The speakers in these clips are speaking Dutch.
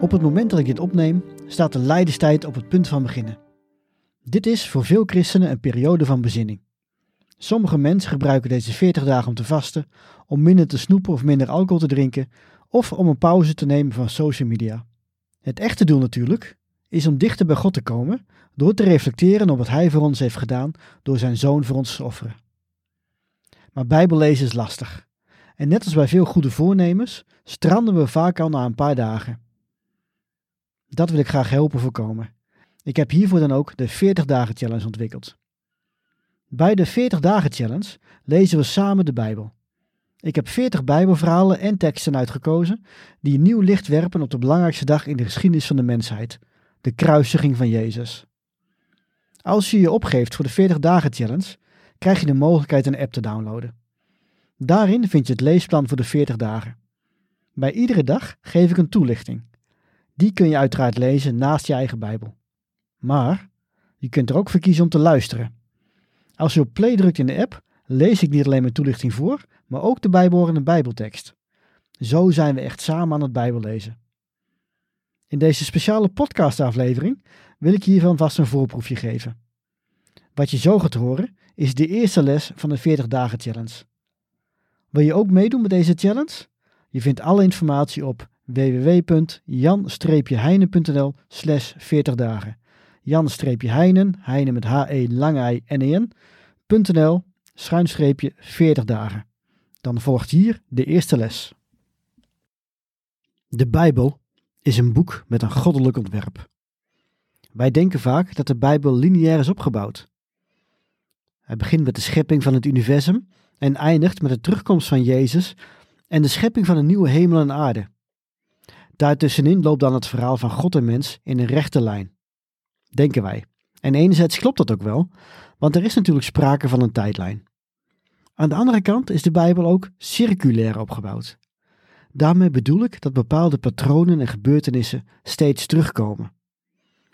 Op het moment dat ik dit opneem, staat de lijdenstijd op het punt van beginnen. Dit is voor veel christenen een periode van bezinning. Sommige mensen gebruiken deze 40 dagen om te vasten, om minder te snoepen of minder alcohol te drinken, of om een pauze te nemen van social media. Het echte doel natuurlijk is om dichter bij God te komen door te reflecteren op wat Hij voor ons heeft gedaan door Zijn Zoon voor ons te offeren. Maar Bijbellezen is lastig. En net als bij veel goede voornemens, stranden we vaak al na een paar dagen. Dat wil ik graag helpen voorkomen. Ik heb hiervoor dan ook de 40 dagen challenge ontwikkeld. Bij de 40 dagen challenge lezen we samen de Bijbel. Ik heb 40 Bijbelverhalen en teksten uitgekozen die nieuw licht werpen op de belangrijkste dag in de geschiedenis van de mensheid, de kruisiging van Jezus. Als je je opgeeft voor de 40 dagen challenge, krijg je de mogelijkheid een app te downloaden. Daarin vind je het leesplan voor de 40 dagen. Bij iedere dag geef ik een toelichting. Die kun je uiteraard lezen naast je eigen Bijbel. Maar je kunt er ook voor kiezen om te luisteren. Als je op play drukt in de app, lees ik niet alleen mijn toelichting voor, maar ook de bijbehorende Bijbeltekst. Zo zijn we echt samen aan het Bijbel lezen. In deze speciale podcastaflevering wil ik hiervan vast een voorproefje geven. Wat je zo gaat horen is de eerste les van de 40 dagen challenge. Wil je ook meedoen met deze challenge? Je vindt alle informatie op www.jan-heinen.nl slash 40 dagen. Jan-heinen, heinen met H-E lange I N E N.nl schuinstreepje 40 dagen. Dan volgt hier de eerste les. De Bijbel is een boek met een goddelijk ontwerp. Wij denken vaak dat de Bijbel lineair is opgebouwd. Hij begint met de schepping van het universum en eindigt met de terugkomst van Jezus en de schepping van een nieuwe hemel en aarde. Daartussenin loopt dan het verhaal van God en mens in een rechte lijn. Denken wij. En enerzijds klopt dat ook wel, want er is natuurlijk sprake van een tijdlijn. Aan de andere kant is de Bijbel ook circulair opgebouwd. Daarmee bedoel ik dat bepaalde patronen en gebeurtenissen steeds terugkomen.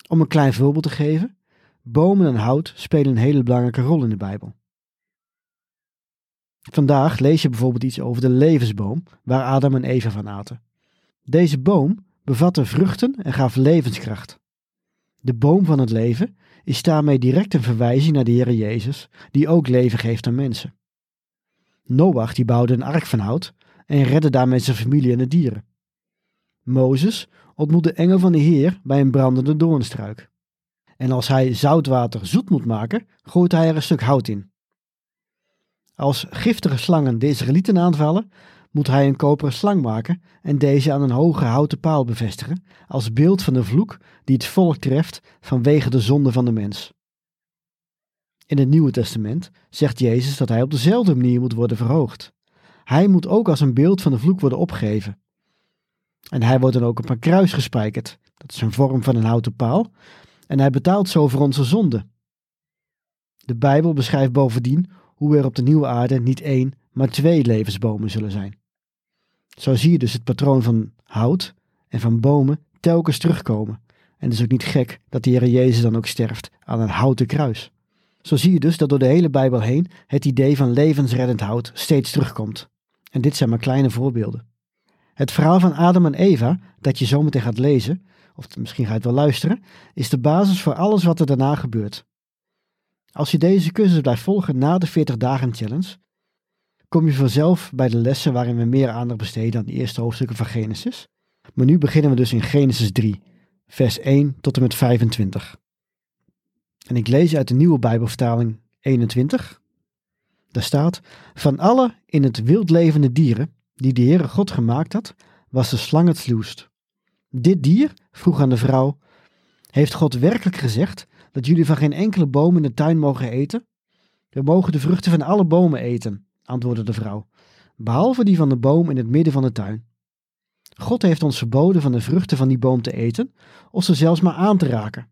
Om een klein voorbeeld te geven, bomen en hout spelen een hele belangrijke rol in de Bijbel. Vandaag lees je bijvoorbeeld iets over de levensboom waar Adam en Eva van aten. Deze boom bevatte vruchten en gaf levenskracht. De boom van het leven is daarmee direct een verwijzing naar de Heer Jezus, die ook leven geeft aan mensen. Noach die bouwde een ark van hout en redde daarmee zijn familie en de dieren. Mozes ontmoet de engel van de Heer bij een brandende doornstruik. En als hij zoutwater zoet moet maken, gooit hij er een stuk hout in. Als giftige slangen de Israëlieten aanvallen, moet hij een koperen slang maken en deze aan een hoge houten paal bevestigen, als beeld van de vloek die het volk treft vanwege de zonde van de mens. In het Nieuwe Testament zegt Jezus dat hij op dezelfde manier moet worden verhoogd. Hij moet ook als een beeld van de vloek worden opgegeven. En hij wordt dan ook op een kruis gespijkerd, dat is een vorm van een houten paal, en hij betaalt zo voor onze zonde. De Bijbel beschrijft bovendien hoe er op de nieuwe aarde niet één, maar twee levensbomen zullen zijn. Zo zie je dus het patroon van hout en van bomen telkens terugkomen. En het is ook niet gek dat de Heer Jezus dan ook sterft aan een houten kruis. Zo zie je dus dat door de hele Bijbel heen het idee van levensreddend hout steeds terugkomt. En dit zijn maar kleine voorbeelden. Het verhaal van Adam en Eva, dat je zometeen gaat lezen, of misschien ga je het wel luisteren, is de basis voor alles wat er daarna gebeurt. Als je deze cursus blijft volgen na de 40 dagen challenge, kom je vanzelf bij de lessen waarin we meer aandacht besteden aan de eerste hoofdstukken van Genesis. Maar nu beginnen we dus in Genesis 3, vers 1 tot en met 25. En ik lees uit de nieuwe Bijbelvertaling 21. Daar staat: Van alle in het wild levende dieren die de Heere God gemaakt had, was de slang het sluwst. Dit dier vroeg aan de vrouw: Heeft God werkelijk gezegd dat jullie van geen enkele boom in de tuin mogen eten? We mogen de vruchten van alle bomen eten, antwoordde de vrouw, behalve die van de boom in het midden van de tuin. God heeft ons verboden van de vruchten van die boom te eten, of ze zelfs maar aan te raken.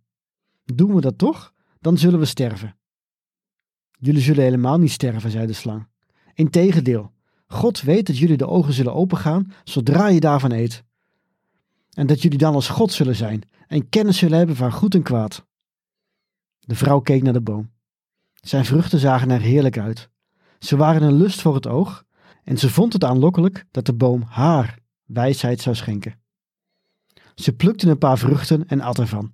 Doen we dat toch, dan zullen we sterven. Jullie zullen helemaal niet sterven, zei de slang. Integendeel, God weet dat jullie de ogen zullen opengaan zodra je daarvan eet. En dat jullie dan als God zullen zijn en kennis zullen hebben van goed en kwaad. De vrouw keek naar de boom. Zijn vruchten zagen er heerlijk uit. Ze waren een lust voor het oog en ze vond het aanlokkelijk dat de boom haar wijsheid zou schenken. Ze plukte een paar vruchten en at ervan.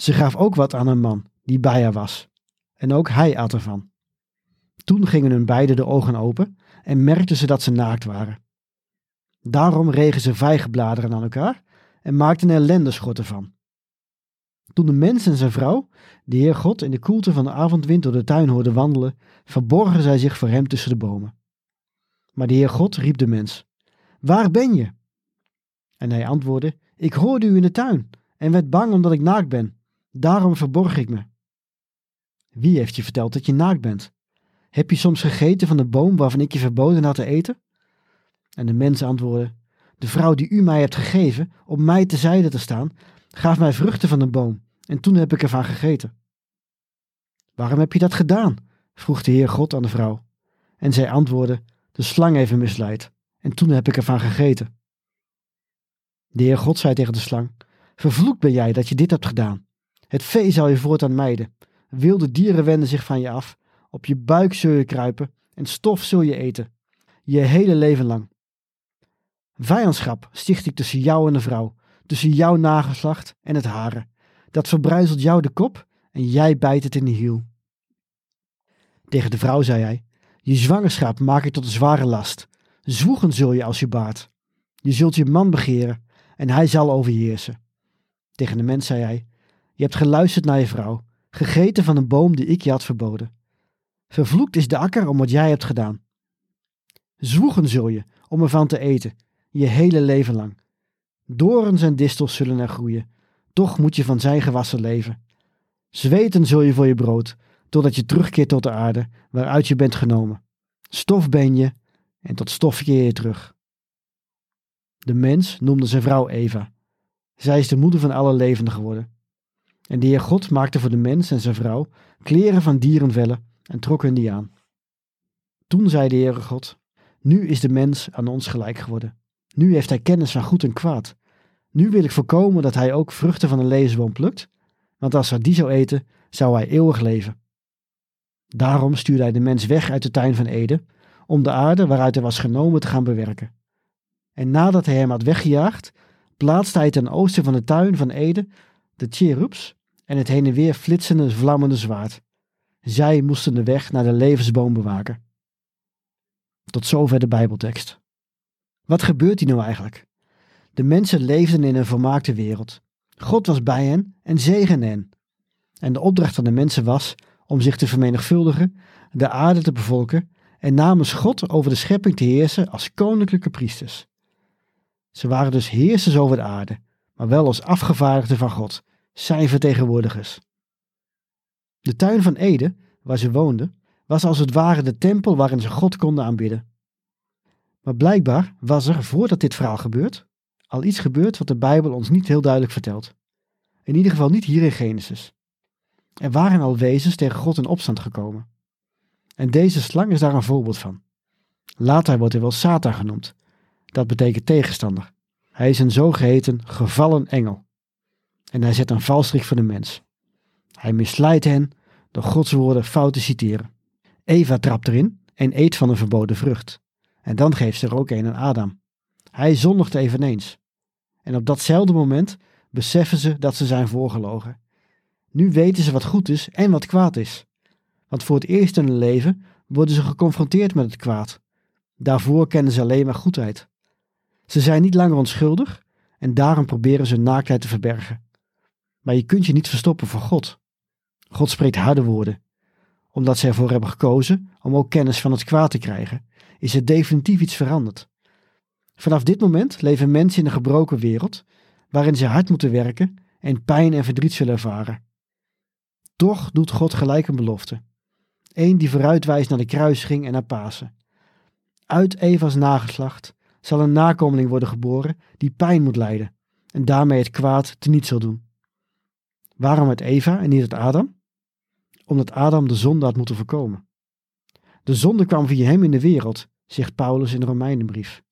Ze gaf ook wat aan een man die bij haar was, en ook hij at ervan. Toen gingen hun beiden de ogen open en merkten ze dat ze naakt waren. Daarom regen ze vijgenbladeren aan elkaar en maakten er lendeschorten van. Toen de mens en zijn vrouw, de Heer God, in de koelte van de avondwind door de tuin hoorden wandelen, verborgen zij zich voor hem tussen de bomen. Maar de Heer God riep de mens: Waar ben je? En hij antwoordde: Ik hoorde u in de tuin en werd bang omdat ik naakt ben. Daarom verborg ik me. Wie heeft je verteld dat je naakt bent? Heb je soms gegeten van de boom waarvan ik je verboden had te eten? En de mens antwoordde: De vrouw die u mij hebt gegeven om mij te zijde te staan, gaf mij vruchten van de boom, en toen heb ik ervan gegeten. Waarom heb je dat gedaan? Vroeg de Heer God aan de vrouw. En zij antwoordde: De slang heeft me misleid, en toen heb ik ervan gegeten. De Heer God zei tegen de slang: Vervloekt ben jij dat je dit hebt gedaan. Het vee zal je voortaan mijden. Wilde dieren wenden zich van je af. Op je buik zul je kruipen en stof zul je eten. Je hele leven lang. Vijandschap sticht ik tussen jou en de vrouw, tussen jouw nageslacht en het hare. Dat verbrijzelt jou de kop en jij bijt het in de hiel. Tegen de vrouw zei hij: Je zwangerschap maak ik tot een zware last. Zwoegen zul je als je baart. Je zult je man begeren en hij zal overheersen. Tegen de mens zei hij: Je hebt geluisterd naar je vrouw, gegeten van een boom die ik je had verboden. Vervloekt is de akker om wat jij hebt gedaan. Zwoegen zul je om ervan te eten, je hele leven lang. Dorens en distels zullen er groeien, toch moet je van zijn gewassen leven. Zweten zul je voor je brood, totdat je terugkeert tot de aarde, waaruit je bent genomen. Stof ben je, en tot stof keer je terug. De mens noemde zijn vrouw Eva. Zij is de moeder van alle levenden geworden. En de Heer God maakte voor de mens en zijn vrouw kleren van dierenvellen en trok hun die aan. Toen zei de Heere God, nu is de mens aan ons gelijk geworden. Nu heeft hij kennis van goed en kwaad. Nu wil ik voorkomen dat hij ook vruchten van een levensboom plukt, want als hij die zou eten, zou hij eeuwig leven. Daarom stuurde hij de mens weg uit de tuin van Eden, om de aarde waaruit hij was genomen te gaan bewerken. En nadat hij hem had weggejaagd, plaatste hij ten oosten van de tuin van Eden de cherubs en het heen en weer flitsende vlammende zwaard. Zij moesten de weg naar de levensboom bewaken. Tot zover de Bijbeltekst. Wat gebeurt hier nou eigenlijk? De mensen leefden in een vermaakte wereld. God was bij hen en zegende hen. En de opdracht van de mensen was om zich te vermenigvuldigen, de aarde te bevolken en namens God over de schepping te heersen als koninklijke priesters. Ze waren dus heersers over de aarde, maar wel als afgevaardigden van God, zijn vertegenwoordigers. De tuin van Eden, waar ze woonden, was als het ware de tempel waarin ze God konden aanbidden. Maar blijkbaar was er, voordat dit verhaal gebeurt, al iets gebeurd wat de Bijbel ons niet heel duidelijk vertelt. In ieder geval niet hier in Genesis. Er waren al wezens tegen God in opstand gekomen. En deze slang is daar een voorbeeld van. Later wordt hij wel Satan genoemd. Dat betekent tegenstander. Hij is een zogeheten gevallen engel. En hij zet een valstrik voor de mens. Hij misleidt hen door Gods woorden fout te citeren. Eva trapt erin en eet van een verboden vrucht. En dan geeft ze er ook een aan Adam. Hij zondigt eveneens. En op datzelfde moment beseffen ze dat ze zijn voorgelogen. Nu weten ze wat goed is en wat kwaad is. Want voor het eerst in hun leven worden ze geconfronteerd met het kwaad. Daarvoor kennen ze alleen maar goedheid. Ze zijn niet langer onschuldig en daarom proberen ze hun naaktheid te verbergen. maar je kunt je niet verstoppen voor God. God spreekt harde woorden. Omdat ze ervoor hebben gekozen om ook kennis van het kwaad te krijgen, is er definitief iets veranderd. Vanaf dit moment leven mensen in een gebroken wereld, waarin ze hard moeten werken en pijn en verdriet zullen ervaren. Toch doet God gelijk een belofte. Eén die vooruitwijst naar de kruising en naar Pasen. Uit Eva's nageslacht zal een nakomeling worden geboren die pijn moet lijden en daarmee het kwaad teniet zal doen. Waarom het Eva en niet het Adam? Omdat Adam de zonde had moeten voorkomen. De zonde kwam via hem in de wereld, zegt Paulus in de Romeinenbrief.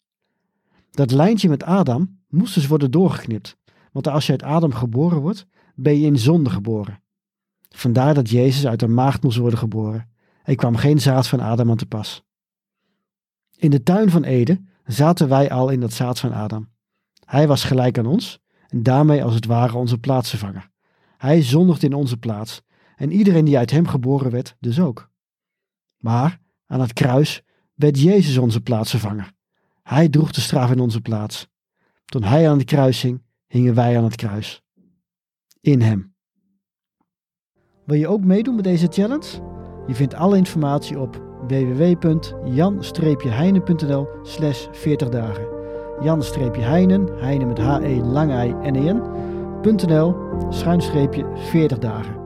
Dat lijntje met Adam moest dus worden doorgeknipt, want als je uit Adam geboren wordt, ben je in zonde geboren. Vandaar dat Jezus uit een maagd moest worden geboren. Er kwam geen zaad van Adam aan te pas. In de tuin van Eden zaten wij al in dat zaad van Adam. Hij was gelijk aan ons en daarmee als het ware onze plaatsvervanger. Hij zondigde in onze plaats en iedereen die uit hem geboren werd dus ook. Maar aan het kruis werd Jezus onze plaatsvervanger. Hij droeg de straf in onze plaats. Toen hij aan het kruis hing, hingen wij aan het kruis. In hem. Wil je ook meedoen met deze challenge? Je vindt alle informatie op www.jan-heinen.nl slash 40 dagen. Jan-heinen, heinen met H-E lange I N E .nl schuinstreepje 40 dagen.